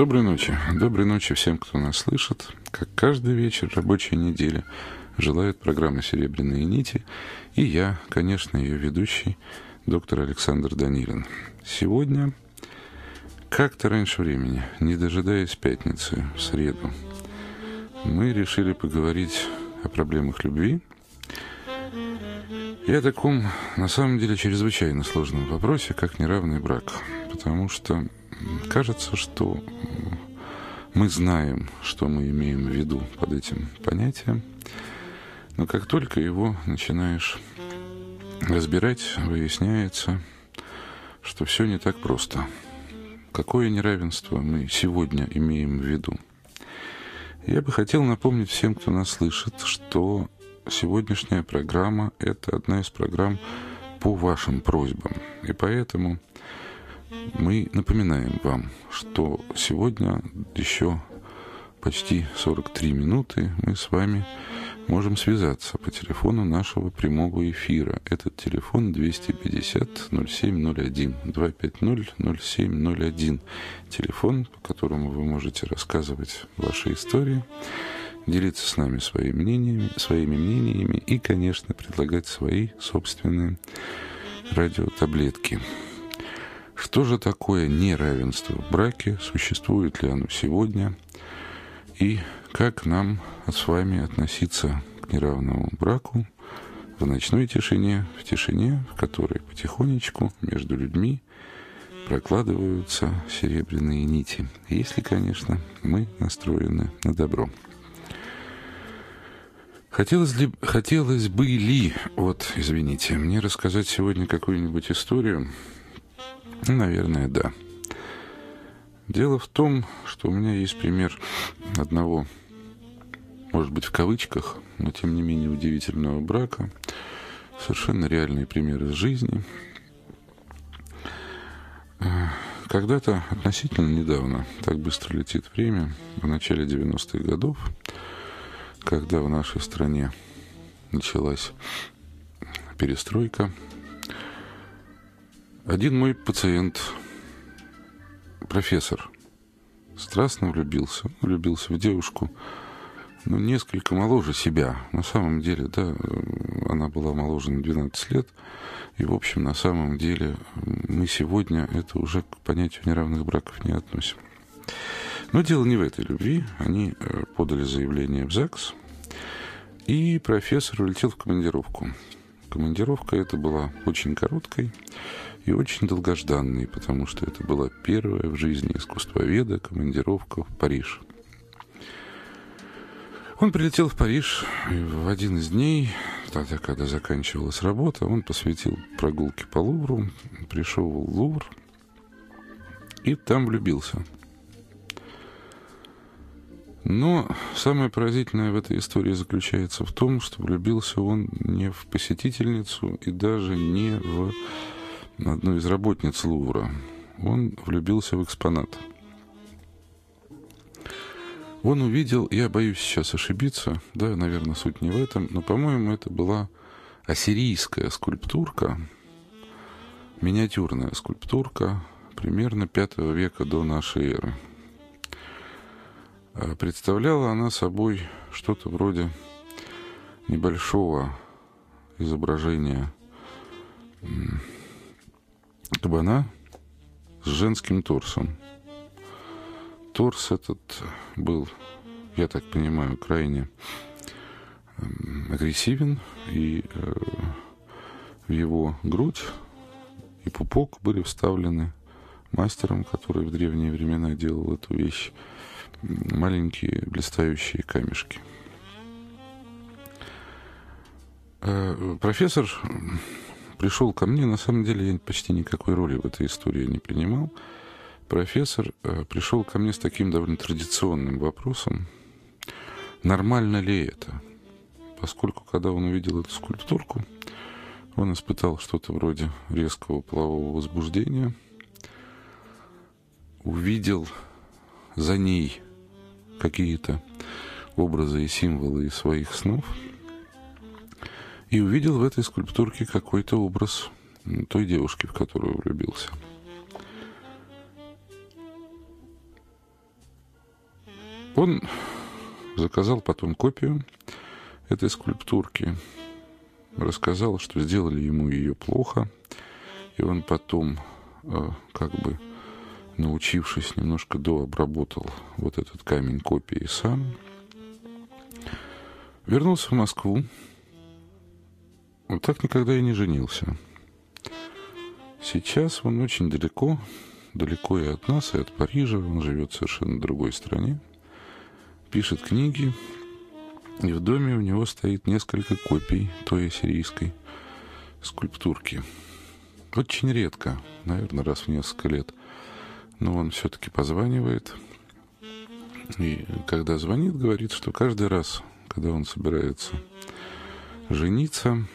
Доброй ночи. Доброй ночи всем, кто нас слышит. Как каждый вечер рабочей недели желает программа «Серебряные нити». И я, конечно, ее ведущий, доктор Александр Данилин. Сегодня, как-то раньше времени, не дожидаясь пятницы, в среду, мы решили поговорить о проблемах любви и о таком, на самом деле, чрезвычайно сложном вопросе, как неравный брак. Потому что кажется, что мы знаем, что мы имеем в виду под этим понятием, но как только его начинаешь разбирать, выясняется, что все не так просто. Какое неравенство мы сегодня имеем в виду? Я бы хотел напомнить всем, кто нас слышит, что сегодняшняя программа – это одна из программ по вашим просьбам. И поэтому мы напоминаем вам, что сегодня еще почти 43 минуты мы с вами можем связаться по телефону нашего прямого эфира. Этот телефон 250-0701, 250-0701. Телефон, по которому вы можете рассказывать ваши истории, делиться с нами своими мнениями, своими мнениями и, конечно, предлагать свои собственные радиотаблетки. Что же такое неравенство в браке? Существует ли оно сегодня? И как нам с вами относиться к неравному браку в ночной тишине, в тишине, в которой потихонечку между людьми прокладываются серебряные нити. Если, конечно, мы настроены на добро. Хотелось, ли, хотелось бы ли, вот, извините, мне рассказать сегодня какую-нибудь историю, наверное, да. Дело в том, что у меня есть пример одного, может быть, в кавычках, но тем не менее удивительного брака. Совершенно реальный пример из жизни. Когда-то, относительно недавно, так быстро летит время, в начале 90-х годов, когда в нашей стране началась перестройка, один мой пациент, профессор, страстно влюбился. Влюбился в девушку, ну, несколько моложе себя. На самом деле, да, она была моложе на 12 лет. И, в общем, на самом деле, мы сегодня это уже к понятию неравных браков не относим. Но дело не в этой любви. Они э, подали заявление в ЗАГС, и профессор улетел в командировку. Командировка эта была очень короткой и очень долгожданный, потому что это была первая в жизни искусствоведа командировка в Париж. Он прилетел в Париж, и в один из дней, тогда, когда заканчивалась работа, он посвятил прогулке по Лувру, пришел в Лувр и там влюбился. Но самое поразительное в этой истории заключается в том, что влюбился он не в посетительницу и даже не в одну из работниц Лувра. Он влюбился в экспонат. Он увидел, я боюсь сейчас ошибиться, да, наверное, суть не в этом, но, по-моему, это была ассирийская скульптурка, миниатюрная скульптурка примерно V века до нашей эры. А представляла она собой что-то вроде небольшого изображения кабана с женским торсом. Торс этот был, я так понимаю, крайне агрессивен, и э, в его грудь и пупок были вставлены мастером, который в древние времена делал эту вещь, маленькие блистающие камешки. Э, профессор пришел ко мне, на самом деле я почти никакой роли в этой истории не принимал. Профессор э, пришел ко мне с таким довольно традиционным вопросом, нормально ли это? Поскольку, когда он увидел эту скульптурку, он испытал что-то вроде резкого полового возбуждения, увидел за ней какие-то образы и символы из своих снов – и увидел в этой скульптурке какой-то образ той девушки, в которую влюбился. Он заказал потом копию этой скульптурки, рассказал, что сделали ему ее плохо, и он потом, э, как бы научившись, немножко дообработал вот этот камень копии сам, вернулся в Москву, он так никогда и не женился. Сейчас он очень далеко, далеко и от нас, и от Парижа, он живет в совершенно другой стране, пишет книги, и в доме у него стоит несколько копий той ассирийской скульптурки. Очень редко, наверное, раз в несколько лет. Но он все-таки позванивает. И когда звонит, говорит, что каждый раз, когда он собирается жениться,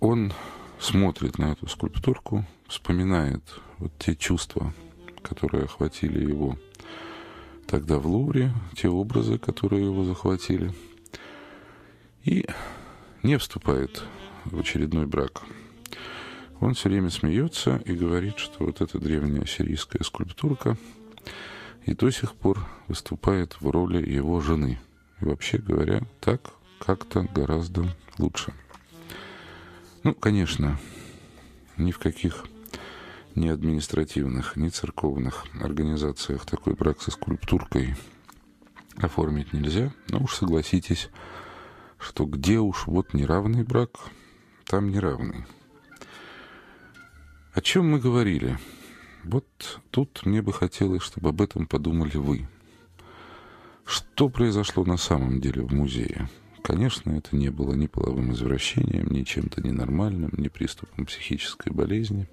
он смотрит на эту скульптурку, вспоминает вот те чувства, которые охватили его тогда в Лувре, те образы, которые его захватили, и не вступает в очередной брак. Он все время смеется и говорит, что вот эта древняя сирийская скульптурка и до сих пор выступает в роли его жены. И вообще говоря, так как-то гораздо лучше. Ну, конечно, ни в каких ни административных, ни церковных организациях такой брак со скульптуркой оформить нельзя. Но уж согласитесь, что где уж вот неравный брак, там неравный. О чем мы говорили? Вот тут мне бы хотелось, чтобы об этом подумали вы. Что произошло на самом деле в музее? Конечно, это не было ни половым извращением, ни чем-то ненормальным, ни приступом психической болезни.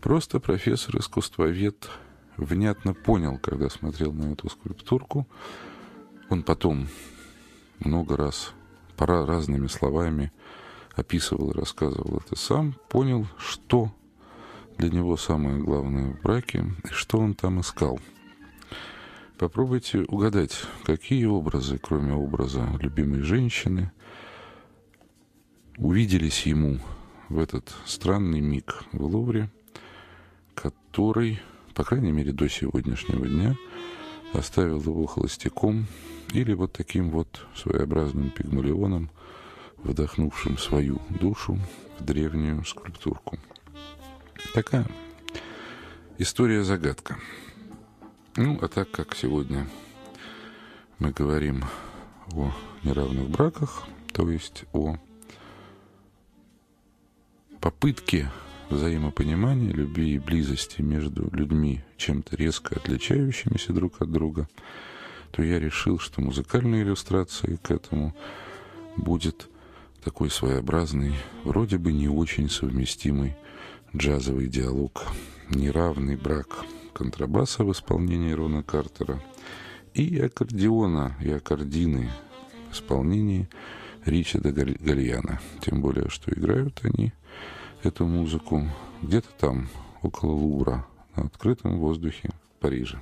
Просто профессор-искусствовед внятно понял, когда смотрел на эту скульптурку. Он потом много раз, пора разными словами описывал и рассказывал это сам, понял, что для него самое главное в браке и что он там искал. Попробуйте угадать, какие образы, кроме образа любимой женщины, увиделись ему в этот странный миг в Лувре – который, по крайней мере, до сегодняшнего дня оставил его холостяком или вот таким вот своеобразным пигмалионом, вдохнувшим свою душу в древнюю скульптурку. Такая история-загадка. Ну, а так как сегодня мы говорим о неравных браках, то есть о попытке взаимопонимания, любви и близости между людьми, чем-то резко отличающимися друг от друга, то я решил, что музыкальной иллюстрацией к этому будет такой своеобразный, вроде бы не очень совместимый джазовый диалог, неравный брак контрабаса в исполнении Рона Картера и аккордеона и аккордины в исполнении Ричарда Гальяна. Тем более, что играют они эту музыку где-то там, около Лувра, на открытом воздухе Парижа.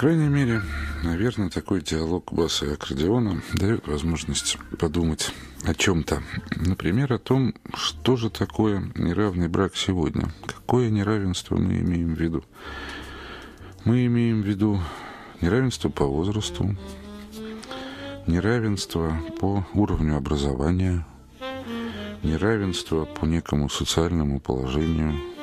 Крайней мере, наверное, такой диалог баса и аккордеона дает возможность подумать о чем-то. Например, о том, что же такое неравный брак сегодня. Какое неравенство мы имеем в виду? Мы имеем в виду неравенство по возрасту, неравенство по уровню образования, неравенство по некому социальному положению.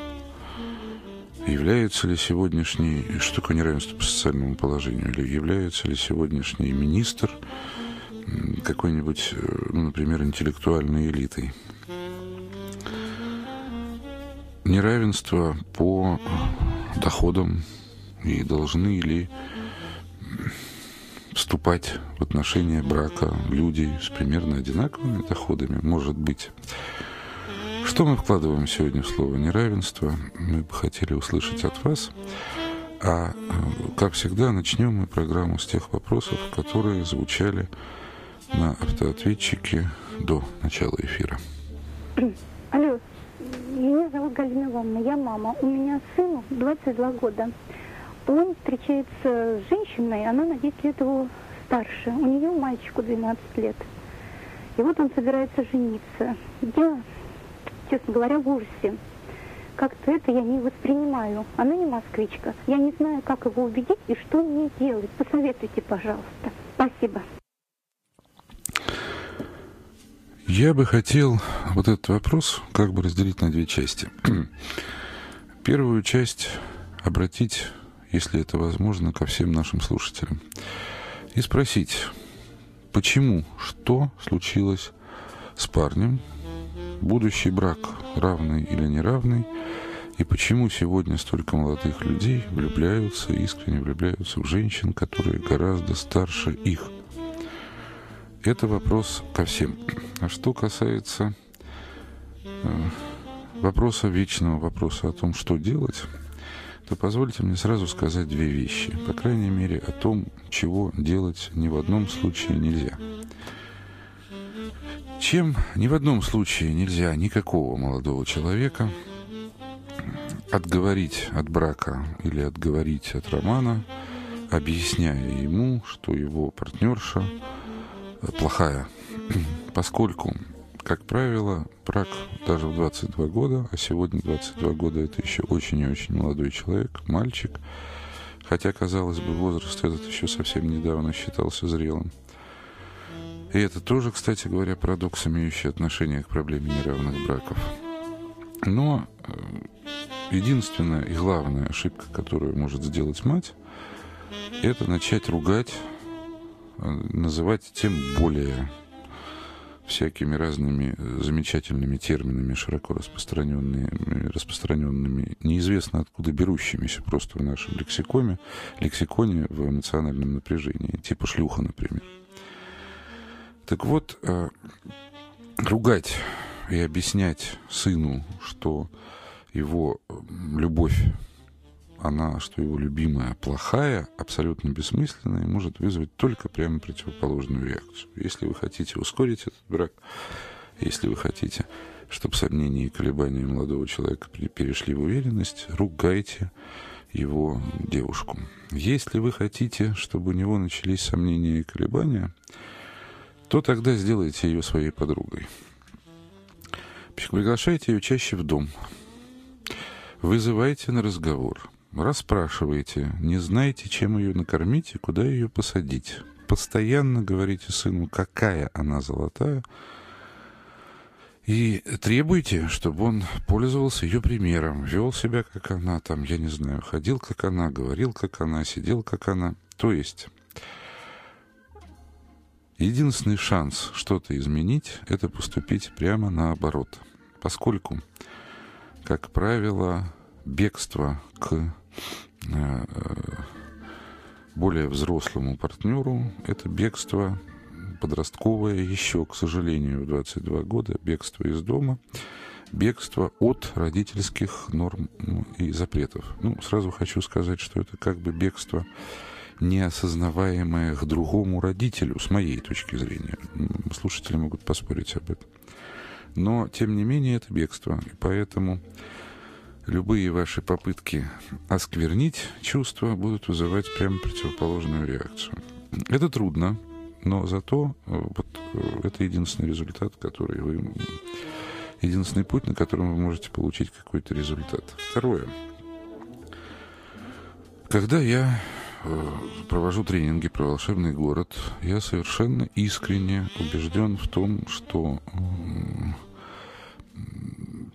Является ли сегодняшний, что такое неравенство по социальному положению, или является ли сегодняшний министр какой-нибудь, э, ну, например, интеллектуальной элитой? Неравенство по доходам и должны ли вступать в отношения брака люди с примерно одинаковыми доходами, может быть. Что мы вкладываем сегодня в слово неравенство? Мы бы хотели услышать от вас. А, как всегда, начнем мы программу с тех вопросов, которые звучали на автоответчике до начала эфира. Алло, меня зовут Галина Ивановна, я мама. У меня сыну 22 года. Он встречается с женщиной, она на 10 лет его старше. У нее мальчику 12 лет. И вот он собирается жениться. Я, честно говоря, в ужасе. Как-то это я не воспринимаю. Она не москвичка. Я не знаю, как его убедить и что мне делать. Посоветуйте, пожалуйста. Спасибо. Я бы хотел вот этот вопрос как бы разделить на две части. Первую часть обратить если это возможно, ко всем нашим слушателям. И спросить, почему, что случилось с парнем, будущий брак равный или неравный, и почему сегодня столько молодых людей влюбляются, искренне влюбляются в женщин, которые гораздо старше их. Это вопрос ко всем. А что касается э, вопроса вечного, вопроса о том, что делать, то позвольте мне сразу сказать две вещи. По крайней мере, о том, чего делать ни в одном случае нельзя. Чем ни в одном случае нельзя никакого молодого человека отговорить от брака или отговорить от романа, объясняя ему, что его партнерша плохая, поскольку как правило, брак даже в 22 года, а сегодня 22 года это еще очень и очень молодой человек, мальчик, хотя, казалось бы, возраст этот еще совсем недавно считался зрелым. И это тоже, кстати говоря, парадокс, имеющий отношение к проблеме неравных браков. Но э, единственная и главная ошибка, которую может сделать мать, это начать ругать, э, называть тем более всякими разными э, замечательными терминами, широко распространенными, распространенными, неизвестно откуда берущимися просто в нашем лексиконе, лексиконе в эмоциональном напряжении, типа шлюха, например. Так вот, э, ругать и объяснять сыну, что его любовь она, что его любимая плохая, абсолютно бессмысленная и может вызвать только прямо противоположную реакцию. Если вы хотите ускорить этот брак, если вы хотите, чтобы сомнения и колебания молодого человека перешли в уверенность, ругайте его девушку. Если вы хотите, чтобы у него начались сомнения и колебания, то тогда сделайте ее своей подругой. Приглашайте ее чаще в дом. Вызывайте на разговор – расспрашиваете, не знаете, чем ее накормить и куда ее посадить. Постоянно говорите сыну, какая она золотая, и требуйте, чтобы он пользовался ее примером, вел себя, как она, там, я не знаю, ходил, как она, говорил, как она, сидел, как она. То есть единственный шанс что-то изменить – это поступить прямо наоборот. Поскольку, как правило, бегство к э, более взрослому партнеру это бегство подростковое еще, к сожалению, в 22 года, бегство из дома, бегство от родительских норм ну, и запретов. Ну, сразу хочу сказать, что это как бы бегство неосознаваемое к другому родителю, с моей точки зрения. Слушатели могут поспорить об этом. Но, тем не менее, это бегство. И поэтому любые ваши попытки осквернить чувства будут вызывать прямо противоположную реакцию. Это трудно, но зато э, вот, э, это единственный результат, который вы... Единственный путь, на котором вы можете получить какой-то результат. Второе. Когда я провожу тренинги про волшебный город, я совершенно искренне убежден в том, что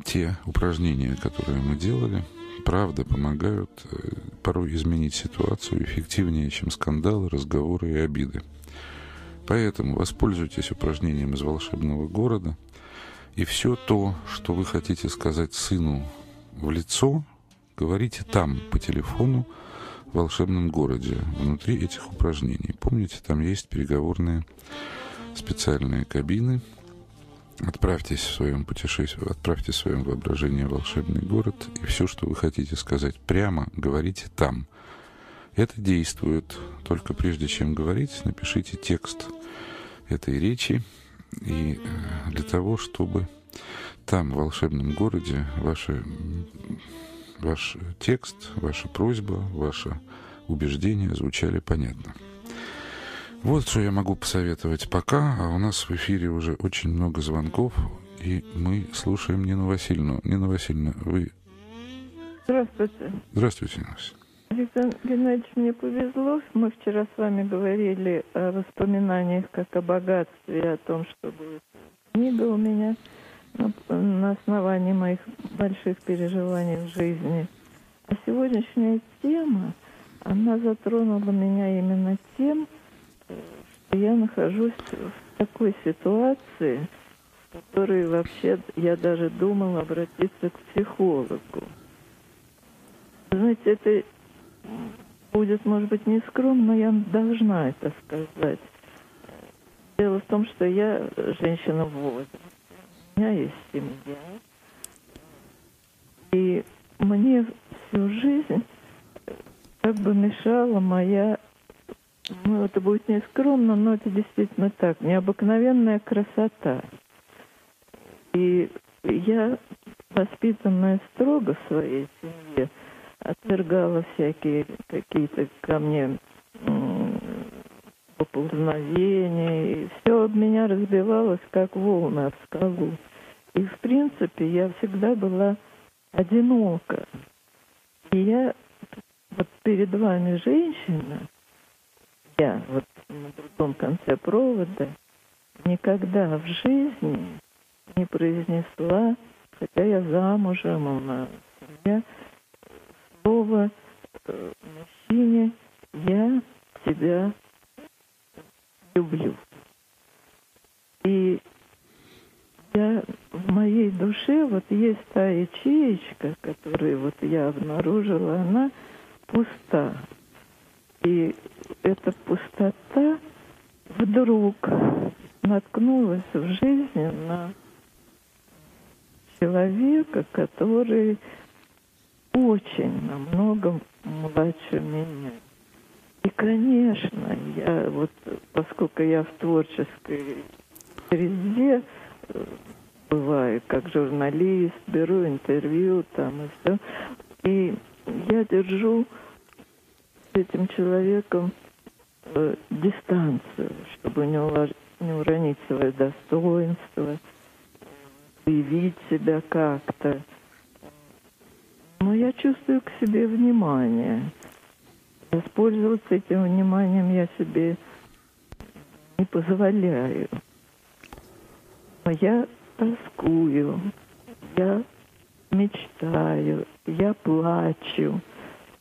те упражнения, которые мы делали, правда помогают э, порой изменить ситуацию эффективнее, чем скандалы, разговоры и обиды. Поэтому воспользуйтесь упражнением из волшебного города, и все то, что вы хотите сказать сыну в лицо, говорите там, по телефону, в волшебном городе, внутри этих упражнений. Помните, там есть переговорные специальные кабины, Отправьтесь в своем путешествии, отправьте в своем воображении волшебный город, и все, что вы хотите сказать прямо, говорите там. Это действует. Только прежде чем говорить, напишите текст этой речи, и э, для того, чтобы там, в волшебном городе, ваши, ваш текст, ваша просьба, ваше убеждение звучали понятно. Вот что я могу посоветовать пока, а у нас в эфире уже очень много звонков, и мы слушаем Нину Васильевну. Нина Васильевна, вы... Здравствуйте. Здравствуйте, Нина Васильевна. Александр Геннадьевич, мне повезло. Мы вчера с вами говорили о воспоминаниях как о богатстве, о том, что будет книга у меня на, основании моих больших переживаний в жизни. А сегодняшняя тема, она затронула меня именно тем, я нахожусь в такой ситуации, в которой вообще я даже думала обратиться к психологу. Знаете, это будет, может быть, не скромно, но я должна это сказать. Дело в том, что я женщина в возрасте. У меня есть семья. И мне всю жизнь как бы мешала моя ну, это будет не скромно, но это действительно так. Необыкновенная красота. И я, воспитанная строго в своей семье, отвергала всякие какие-то ко мне поползновения. И все об меня разбивалось, как волны об скалу. И, в принципе, я всегда была одинока. И я вот перед вами женщина, я вот на другом конце провода никогда в жизни не произнесла, хотя я замужем, у нас семья, слово э, мужчине «я тебя люблю». И я в моей душе вот есть та ячеечка, которую вот я обнаружила, она пуста. И эта пустота вдруг наткнулась в жизни на человека, который очень намного младше меня. И, конечно, я вот, поскольку я в творческой среде э, бываю, как журналист, беру интервью там и все, и я держу с этим человеком э, дистанцию, чтобы не, улож... не уронить свое достоинство, проявить себя как-то. Но я чувствую к себе внимание. Воспользоваться этим вниманием я себе не позволяю. Но я тоскую, я мечтаю, я плачу.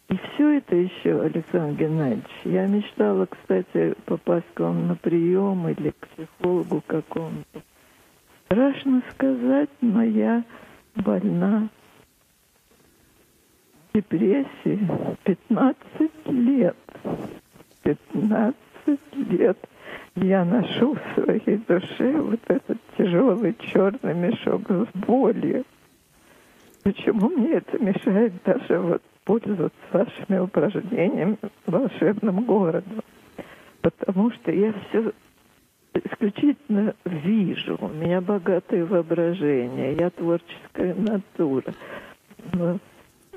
И все это еще, Александр Геннадьевич, я мечтала, кстати, попасть к вам на прием или к психологу какому-то. Страшно сказать, но я больна депрессией 15 лет. 15 лет я ношу в своей душе вот этот тяжелый черный мешок с болью. Почему мне это мешает даже вот пользоваться вашими упражнениями волшебным городом. Потому что я все исключительно вижу. У меня богатое воображение, я творческая натура. Но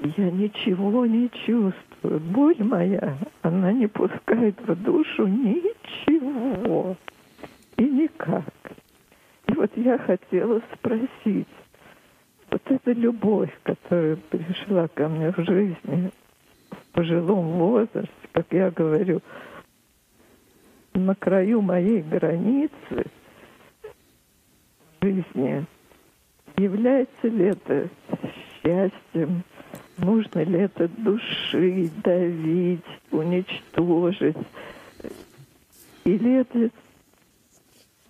я ничего не чувствую. Боль моя, она не пускает в душу ничего. И никак. И вот я хотела спросить, вот эта любовь, которая пришла ко мне в жизни в пожилом возрасте, как я говорю, на краю моей границы жизни, является ли это счастьем, нужно ли это души давить, уничтожить, или это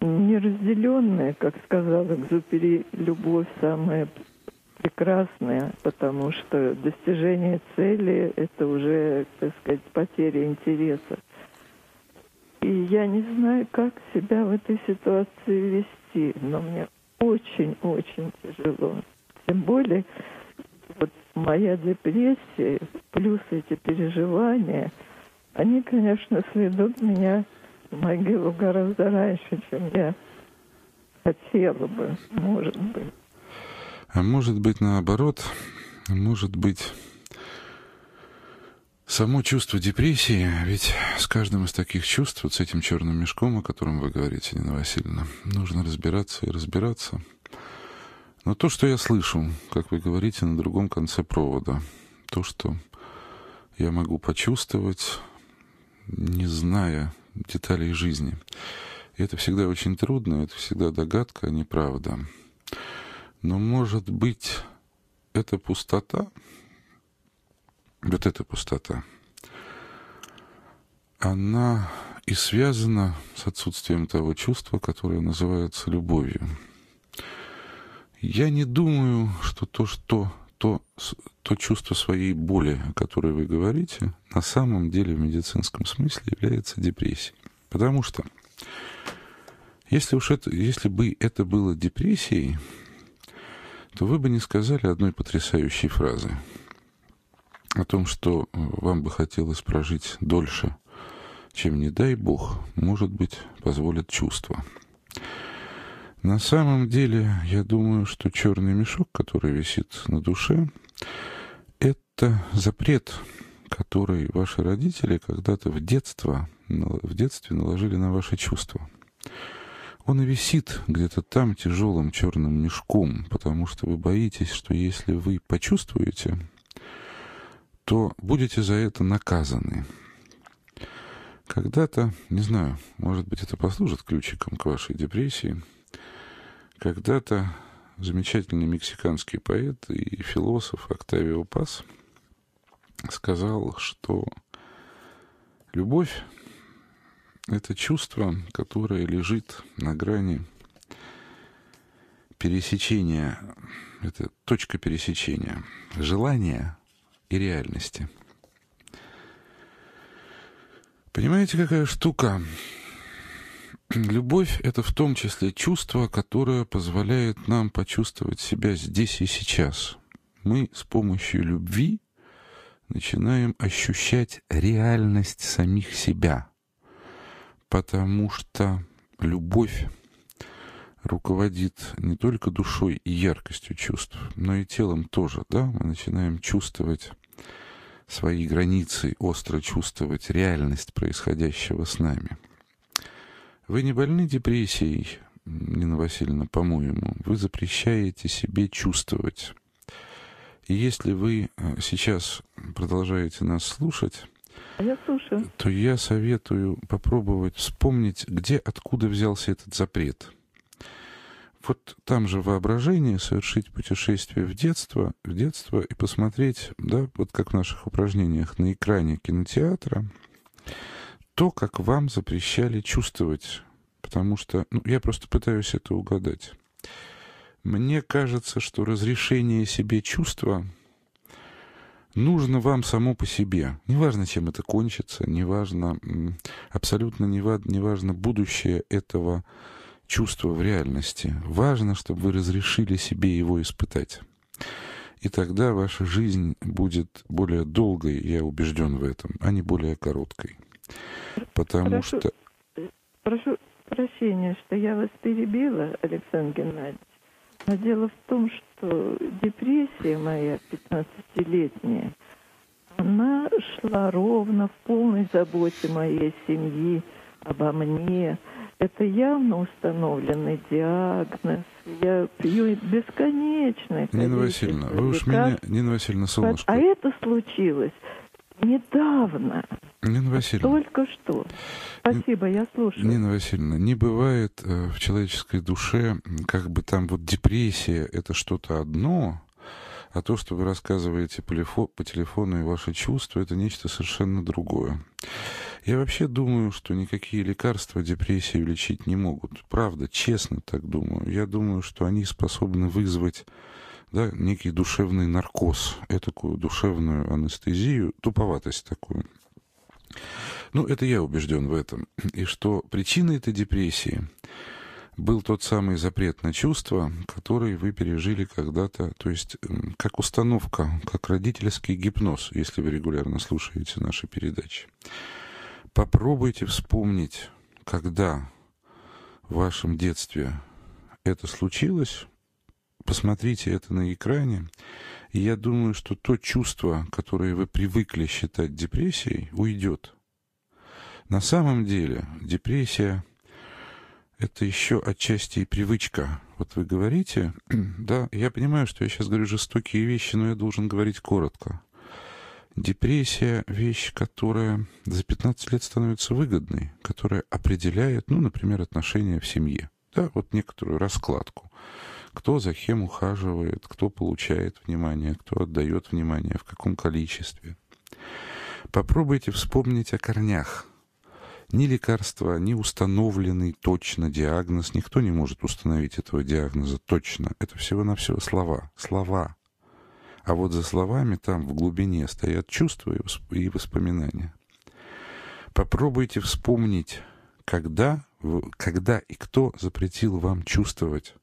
неразделенная, как сказал Экзупери, любовь самая прекрасная, потому что достижение цели – это уже, так сказать, потеря интереса. И я не знаю, как себя в этой ситуации вести, но мне очень-очень тяжело. Тем более, вот моя депрессия, плюс эти переживания, они, конечно, сведут меня в могилу гораздо раньше, чем я хотела бы, может быть. А может быть, наоборот, может быть, само чувство депрессии, ведь с каждым из таких чувств, вот с этим черным мешком, о котором вы говорите, Нина Васильевна, нужно разбираться и разбираться. Но то, что я слышу, как вы говорите, на другом конце провода, то, что я могу почувствовать, не зная деталей жизни. И это всегда очень трудно, это всегда догадка, а не правда. Но, может быть, эта пустота, вот эта пустота, она и связана с отсутствием того чувства, которое называется любовью. Я не думаю, что то, что то, то чувство своей боли, о которой вы говорите, на самом деле в медицинском смысле является депрессией. Потому что если уж это, если бы это было депрессией, то вы бы не сказали одной потрясающей фразы о том, что э, вам бы хотелось прожить дольше, чем, не дай бог, может быть, позволят чувства. На самом деле, я думаю, что черный мешок, который висит на душе, это запрет, который ваши родители когда-то в детство, в детстве наложили на ваши чувства. Он и висит где-то там тяжелым черным мешком, потому что вы боитесь, что если вы почувствуете, то будете за это наказаны. Когда-то, не знаю, может быть, это послужит ключиком к вашей депрессии, когда-то замечательный мексиканский поэт и философ Октавио Пас сказал, что любовь это чувство, которое лежит на грани пересечения, это точка пересечения желания и реальности. Понимаете, какая штука? Любовь — это в том числе чувство, которое позволяет нам почувствовать себя здесь и сейчас. Мы с помощью любви начинаем ощущать реальность самих себя — потому что любовь руководит не только душой и яркостью чувств, но и телом тоже, да? Мы начинаем чувствовать свои границы, остро чувствовать реальность происходящего с нами. Вы не больны депрессией, Нина Васильевна, по-моему. Вы запрещаете себе чувствовать. И если вы э, сейчас продолжаете нас слушать, я слушаю. То я советую попробовать вспомнить, где, откуда взялся этот запрет. Вот там же воображение, совершить путешествие в детство, в детство и посмотреть, да, вот как в наших упражнениях на экране кинотеатра, то, как вам запрещали чувствовать. Потому что, ну, я просто пытаюсь это угадать. Мне кажется, что разрешение себе чувства нужно вам само по себе. Неважно, чем это кончится, неважно, абсолютно неважно будущее этого чувства в реальности. Важно, чтобы вы разрешили себе его испытать. И тогда ваша жизнь будет более долгой, я убежден в этом, а не более короткой. Потому прошу, что... Прошу прощения, что я вас перебила, Александр Геннадьевич. Но дело в том, что депрессия моя 15-летняя, она шла ровно в полной заботе моей семьи, обо мне. Это явно установленный диагноз. Я пью бесконечно. Нина Васильевна, вы уж меня, Нина Васильевна, солнышко. А это случилось недавно. Нина Васильевна. Только что. Спасибо, я слушаю. Нина Васильевна, не бывает э, в человеческой душе, как бы там вот депрессия — это что-то одно, а то, что вы рассказываете по, по телефону и ваши чувства, это нечто совершенно другое. Я вообще думаю, что никакие лекарства депрессию лечить не могут. Правда, честно так думаю. Я думаю, что они способны вызвать да, некий душевный наркоз, такую душевную анестезию, туповатость такую. Ну, это я убежден в этом. И что причиной этой депрессии был тот самый запрет на чувства, который вы пережили когда-то, то есть как установка, как родительский гипноз, если вы регулярно слушаете наши передачи. Попробуйте вспомнить, когда в вашем детстве это случилось, посмотрите это на экране, и я думаю, что то чувство, которое вы привыкли считать депрессией, уйдет. На самом деле депрессия — это еще отчасти и привычка. Вот вы говорите, да, я понимаю, что я сейчас говорю жестокие вещи, но я должен говорить коротко. Депрессия — вещь, которая за 15 лет становится выгодной, которая определяет, ну, например, отношения в семье. Да, вот некоторую раскладку. Кто за кем ухаживает, кто получает внимание, кто отдает внимание, в каком количестве. Попробуйте вспомнить о корнях. Ни лекарства, ни установленный точно диагноз. Никто не может установить этого диагноза точно. Это всего-навсего слова. Слова. А вот за словами там в глубине стоят чувства и воспоминания. Попробуйте вспомнить, когда, когда и кто запретил вам чувствовать.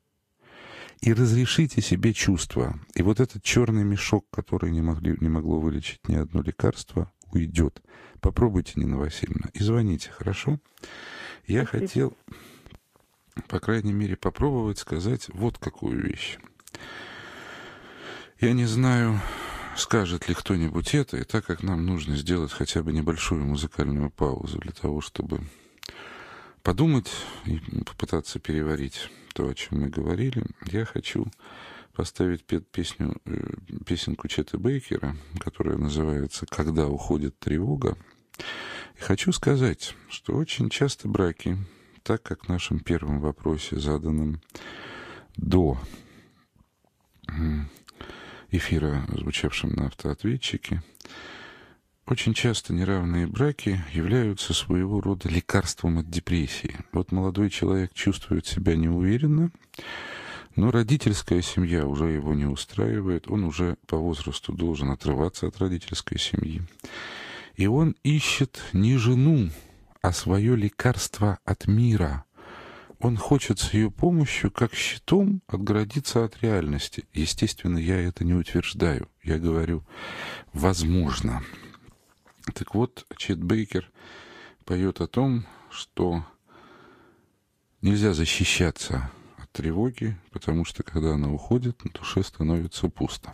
И разрешите себе чувства. И вот этот черный мешок, который не, могли, не могло вылечить ни одно лекарство, уйдет. Попробуйте, Нина Васильевна, и звоните, хорошо? Я Спасибо. хотел, по крайней мере, попробовать сказать вот какую вещь. Я не знаю, скажет ли кто-нибудь это, и так как нам нужно сделать хотя бы небольшую музыкальную паузу для того, чтобы подумать и попытаться переварить то, о чем мы говорили, я хочу поставить песню, э, песенку Чета Бейкера, которая называется «Когда уходит тревога». И хочу сказать, что очень часто браки, так как в нашем первом вопросе, заданном до эфира, звучавшем на автоответчике, очень часто неравные браки являются своего рода лекарством от депрессии. Вот молодой человек чувствует себя неуверенно, но родительская семья уже его не устраивает, он уже по возрасту должен отрываться от родительской семьи. И он ищет не жену, а свое лекарство от мира – он хочет с ее помощью, как щитом, отгородиться от реальности. Естественно, я это не утверждаю. Я говорю, возможно. Так вот, Чет Бейкер поет о том, что нельзя защищаться от тревоги, потому что когда она уходит, на душе становится пусто.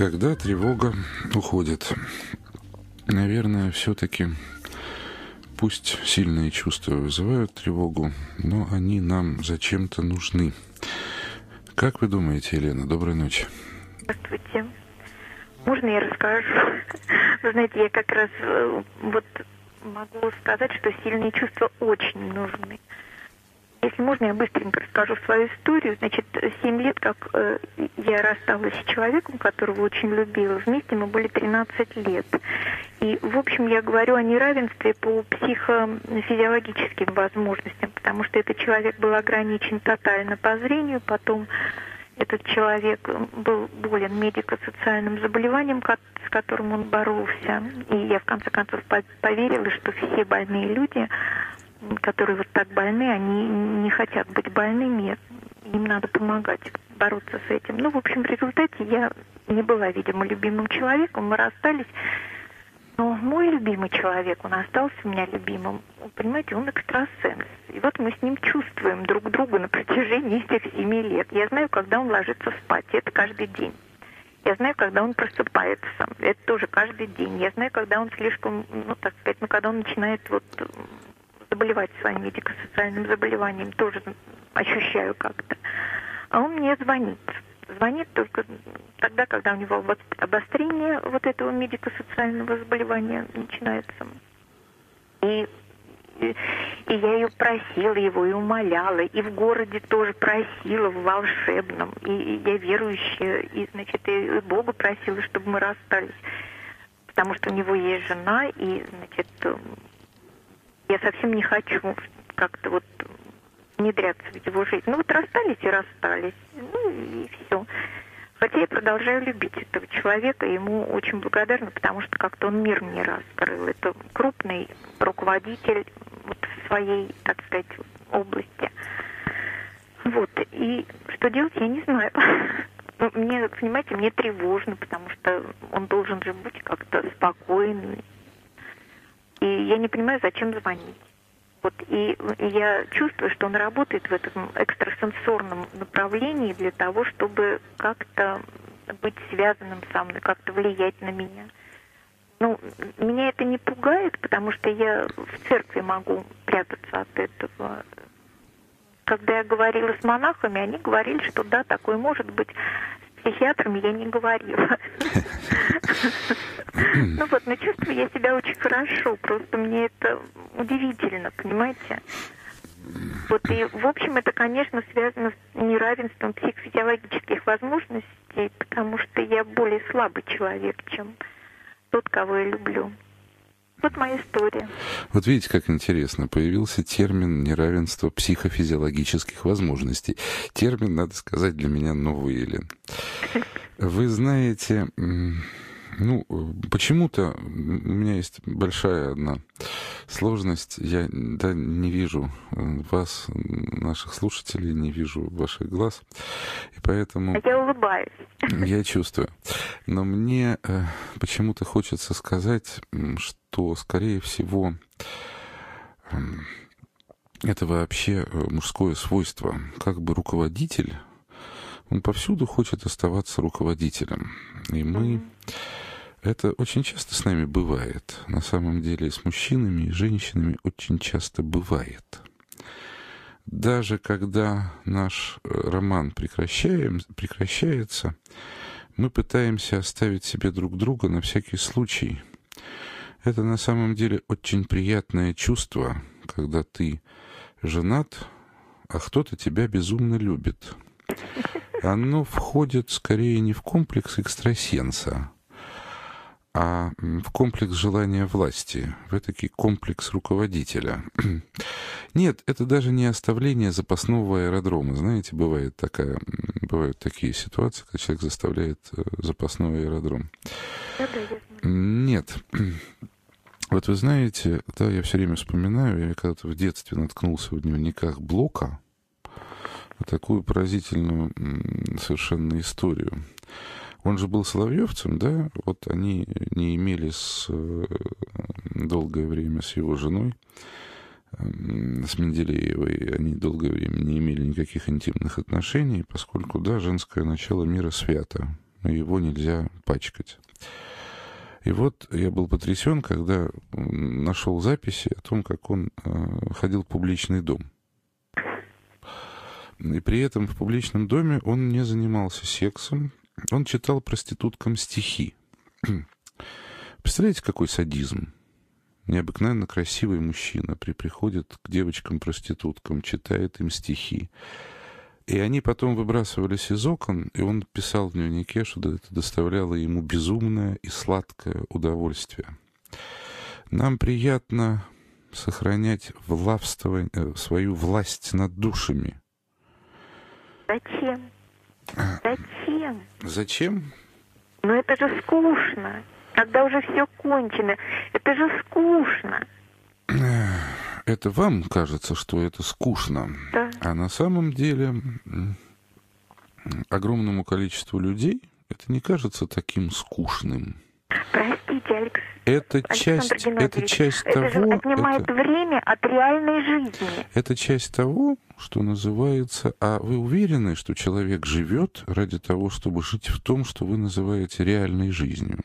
Когда тревога уходит, наверное, все-таки пусть сильные чувства вызывают тревогу, но они нам зачем-то нужны. Как вы думаете, Елена? Доброй ночи. Здравствуйте. Можно я расскажу? Вы знаете, я как раз э, вот могу сказать, что сильные чувства очень нужны. Если можно, я быстренько расскажу свою историю. Значит, 7 лет, как э, я рассталась с человеком, которого очень любила. Вместе мы были 13 лет. И, в общем, я говорю о неравенстве по психофизиологическим возможностям, потому что этот человек был ограничен тотально по зрению, потом этот человек был болен медико-социальным заболеванием, с которым он боролся. И я, в конце концов, поверила, что все больные люди которые вот так больны, они не хотят быть больными, им надо помогать бороться с этим. Ну, в общем, в результате я не была, видимо, любимым человеком, мы расстались. Но мой любимый человек, он остался у меня любимым. Понимаете, он экстрасенс. И вот мы с ним чувствуем друг друга на протяжении этих семи лет. Я знаю, когда он ложится спать, это каждый день. Я знаю, когда он просыпается, это тоже каждый день. Я знаю, когда он слишком, ну, так сказать, ну, когда он начинает вот заболевать своим медико-социальным заболеванием, тоже ощущаю как-то. А он мне звонит. Звонит только тогда, когда у него обострение вот этого медико-социального заболевания начинается. И, и, и я ее просила его и умоляла, и в городе тоже просила, в волшебном. И, и я верующая, и, значит, и Бога просила, чтобы мы расстались. Потому что у него есть жена, и, значит, я совсем не хочу как-то вот внедряться в его жизнь. Ну вот расстались и расстались. Ну и все. Хотя я продолжаю любить этого человека, ему очень благодарна, потому что как-то он мир мне раскрыл. Это крупный руководитель вот в своей, так сказать, области. Вот. И что делать, я не знаю. Ну, мне, понимаете, мне тревожно, потому что он должен же быть как-то спокойный, и я не понимаю, зачем звонить. Вот, и я чувствую, что он работает в этом экстрасенсорном направлении для того, чтобы как-то быть связанным со мной, как-то влиять на меня. Ну, меня это не пугает, потому что я в церкви могу прятаться от этого. Когда я говорила с монахами, они говорили, что да, такое может быть психиатром я не говорила. Ну вот, но чувствую я себя очень хорошо, просто мне это удивительно, понимаете? Вот и, в общем, это, конечно, связано с неравенством психофизиологических возможностей, потому что я более слабый человек, чем тот, кого я люблю. Вот моя история. Вот видите, как интересно. Появился термин неравенство психофизиологических возможностей. Термин, надо сказать, для меня новый, Елен. Вы знаете, ну, почему-то у меня есть большая одна сложность. Я да, не вижу э, вас, наших слушателей, не вижу ваших глаз. И поэтому... Я улыбаюсь. Я чувствую. Но мне э, почему-то хочется сказать, что, скорее всего, э, это вообще э, мужское свойство. Как бы руководитель Он повсюду хочет оставаться руководителем. И мы... Это очень часто с нами бывает. На самом деле с мужчинами и женщинами очень часто бывает. Даже когда наш э, роман прекращаем, прекращается, мы пытаемся оставить себе друг друга на всякий случай. Это на самом деле очень приятное чувство, когда ты женат, а кто-то тебя безумно любит. Оно входит скорее не в комплекс экстрасенса, а в комплекс желания власти, в этакий комплекс руководителя. Нет, это даже не оставление запасного аэродрома. Знаете, бывает такая, бывают такие ситуации, когда человек заставляет э, запасной аэродром. Нет. Вот вы знаете, да, я все время вспоминаю, я когда-то в детстве наткнулся в дневниках Блока на такую поразительную совершенно историю. Он же был соловьевцем, да, вот они не имели с, э, долгое время с его женой, с Менделеевой, они долгое время не имели никаких интимных отношений, поскольку, да, женское начало мира свято, его нельзя пачкать. И вот я был потрясен, когда нашел записи о том, как он э, ходил в публичный дом. И при этом в публичном доме он не занимался сексом, он читал проституткам стихи. Представляете, какой садизм? Необыкновенно красивый мужчина при приходит к девочкам-проституткам, читает им стихи. И они потом выбрасывались из окон, и он писал в дневнике, что это доставляло ему безумное и сладкое удовольствие. Нам приятно сохранять влавствование, э, свою власть над душами. Зачем? Зачем? Зачем? Ну это же скучно. Когда уже все кончено. Это же скучно. Это вам кажется, что это скучно. Да. А на самом деле огромному количеству людей это не кажется таким скучным. Простите, Алекс. Это часть, это часть это того... Отнимает это, время от реальной жизни. Это часть того, что называется... А вы уверены, что человек живет ради того, чтобы жить в том, что вы называете реальной жизнью?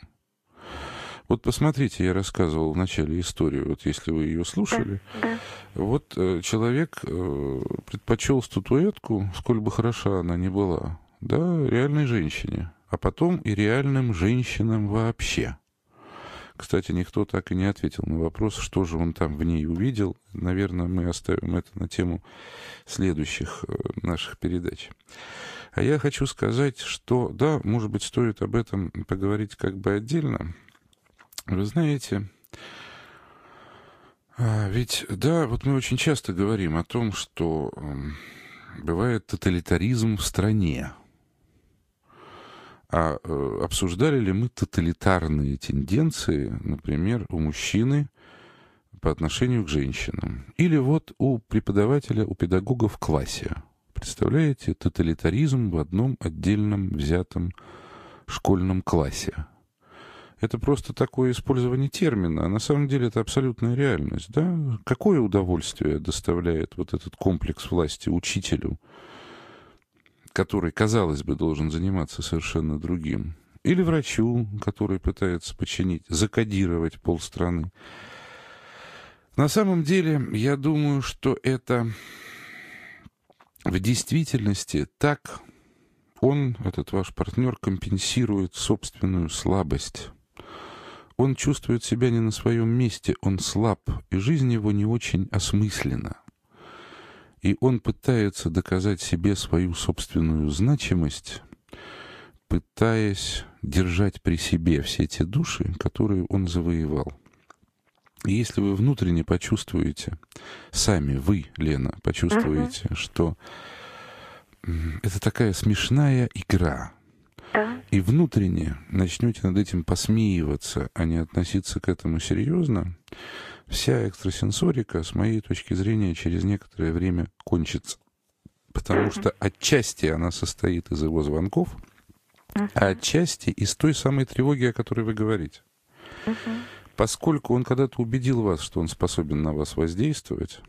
Вот посмотрите, я рассказывал в начале историю, вот если вы ее слушали. Да, да. Вот э, человек э, предпочел статуэтку, сколь бы хороша она ни была, да, реальной женщине, а потом и реальным женщинам вообще. Кстати, никто так и не ответил на вопрос, что же он там в ней увидел. Наверное, мы оставим это на тему следующих э, наших передач. А я хочу сказать, что, да, может быть, стоит об этом поговорить как бы отдельно. Вы знаете, а, ведь, да, вот мы очень часто говорим о том, что эм, бывает тоталитаризм в стране. А э, обсуждали ли мы тоталитарные тенденции, например, у мужчины по отношению к женщинам? Или вот у преподавателя, у педагога в классе? Представляете, тоталитаризм в одном отдельном взятом школьном классе. Это просто такое использование термина, а на самом деле это абсолютная реальность. Да? Какое удовольствие доставляет вот этот комплекс власти учителю, который, казалось бы, должен заниматься совершенно другим. Или врачу, который пытается починить, закодировать полстраны. На самом деле, я думаю, что это в действительности так он, этот ваш партнер, компенсирует собственную слабость. Он чувствует себя не на своем месте, он слаб, и жизнь его не очень осмыслена и он пытается доказать себе свою собственную значимость, пытаясь держать при себе все те души, которые он завоевал. И если вы внутренне почувствуете, сами вы, Лена, почувствуете, uh-huh. что это такая смешная игра, да. и внутренне начнете над этим посмеиваться, а не относиться к этому серьезно, вся экстрасенсорика, с моей точки зрения, через некоторое время кончится. Потому что отчасти она состоит из его звонков, а отчасти из той самой тревоги, о которой вы говорите. Поскольку он когда-то убедил вас, что он способен на вас воздействовать,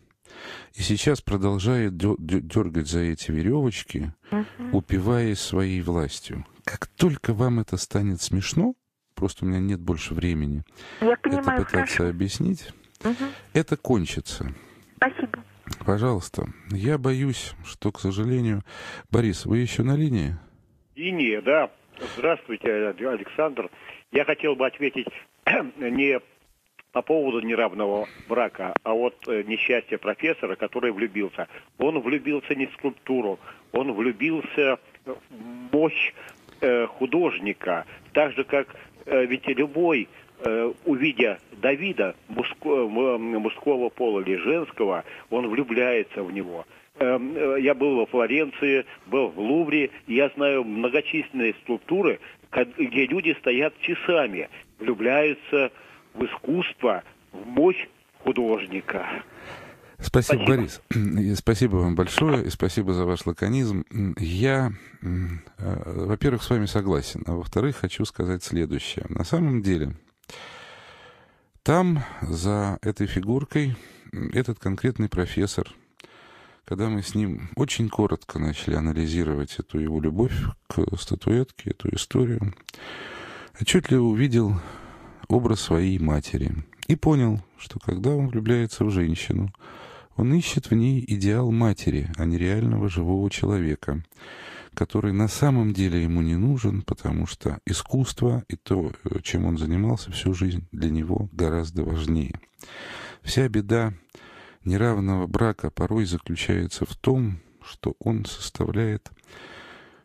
и сейчас продолжает дергать за эти веревочки, упиваясь своей властью. Как только вам это станет смешно, просто у меня нет больше времени Я понимаю, это пытаться хорошо. объяснить, Мгм. это кончится. Спасибо. Пожалуйста. Я боюсь, что, к сожалению... Борис, вы еще на линии? Линия, да. Здравствуйте, Александр. Я хотел бы ответить не по поводу неравного брака, а вот э, несчастье профессора, который влюбился. Он влюбился не в скульптуру, он влюбился в мощь э, художника, так же как э, ведь любой, э, увидя Давида мужско- м- мужского пола или женского, он влюбляется в него. Эм, э, Я был во Флоренции, был в Лувре, я знаю многочисленные структуры, где люди стоят часами, влюбляются в искусство, в мощь художника. Спасибо, Спасибо. Борис. И спасибо вам большое, и спасибо за ваш лаконизм. Я, э, во-первых, с вами согласен, а во-вторых, хочу сказать следующее. На самом деле, там, за этой фигуркой, этот конкретный профессор, когда мы с ним очень коротко начали анализировать эту его любовь к статуэтке, эту историю, отчетливо увидел образ своей матери и понял, что когда он влюбляется в женщину, он ищет в ней идеал матери, а не реального живого человека, который на самом деле ему не нужен, потому что искусство и то, э, чем он занимался всю жизнь, для него гораздо важнее. Вся беда неравного брака порой заключается в том, что он составляет,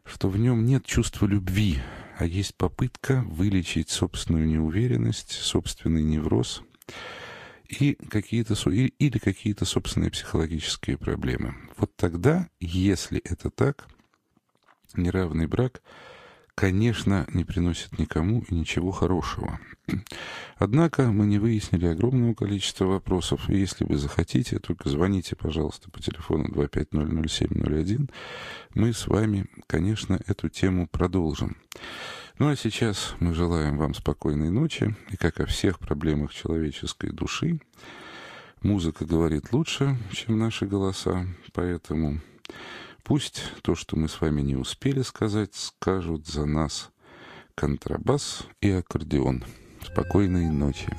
что в нем нет чувства любви, а есть попытка вылечить собственную неуверенность, собственный невроз и какие-то, или какие-то собственные психологические проблемы. Вот тогда, если это так, неравный брак, конечно, не приносит никому и ничего хорошего. Однако мы не выяснили огромного количества вопросов, и если вы захотите, только звоните, пожалуйста, по телефону 2500701. Мы с вами, конечно, эту тему продолжим. Ну а сейчас мы желаем вам спокойной ночи, и как о всех проблемах человеческой души, музыка говорит лучше, чем наши голоса, поэтому пусть то, что мы с вами не успели сказать, скажут за нас контрабас и аккордеон. Спокойной ночи.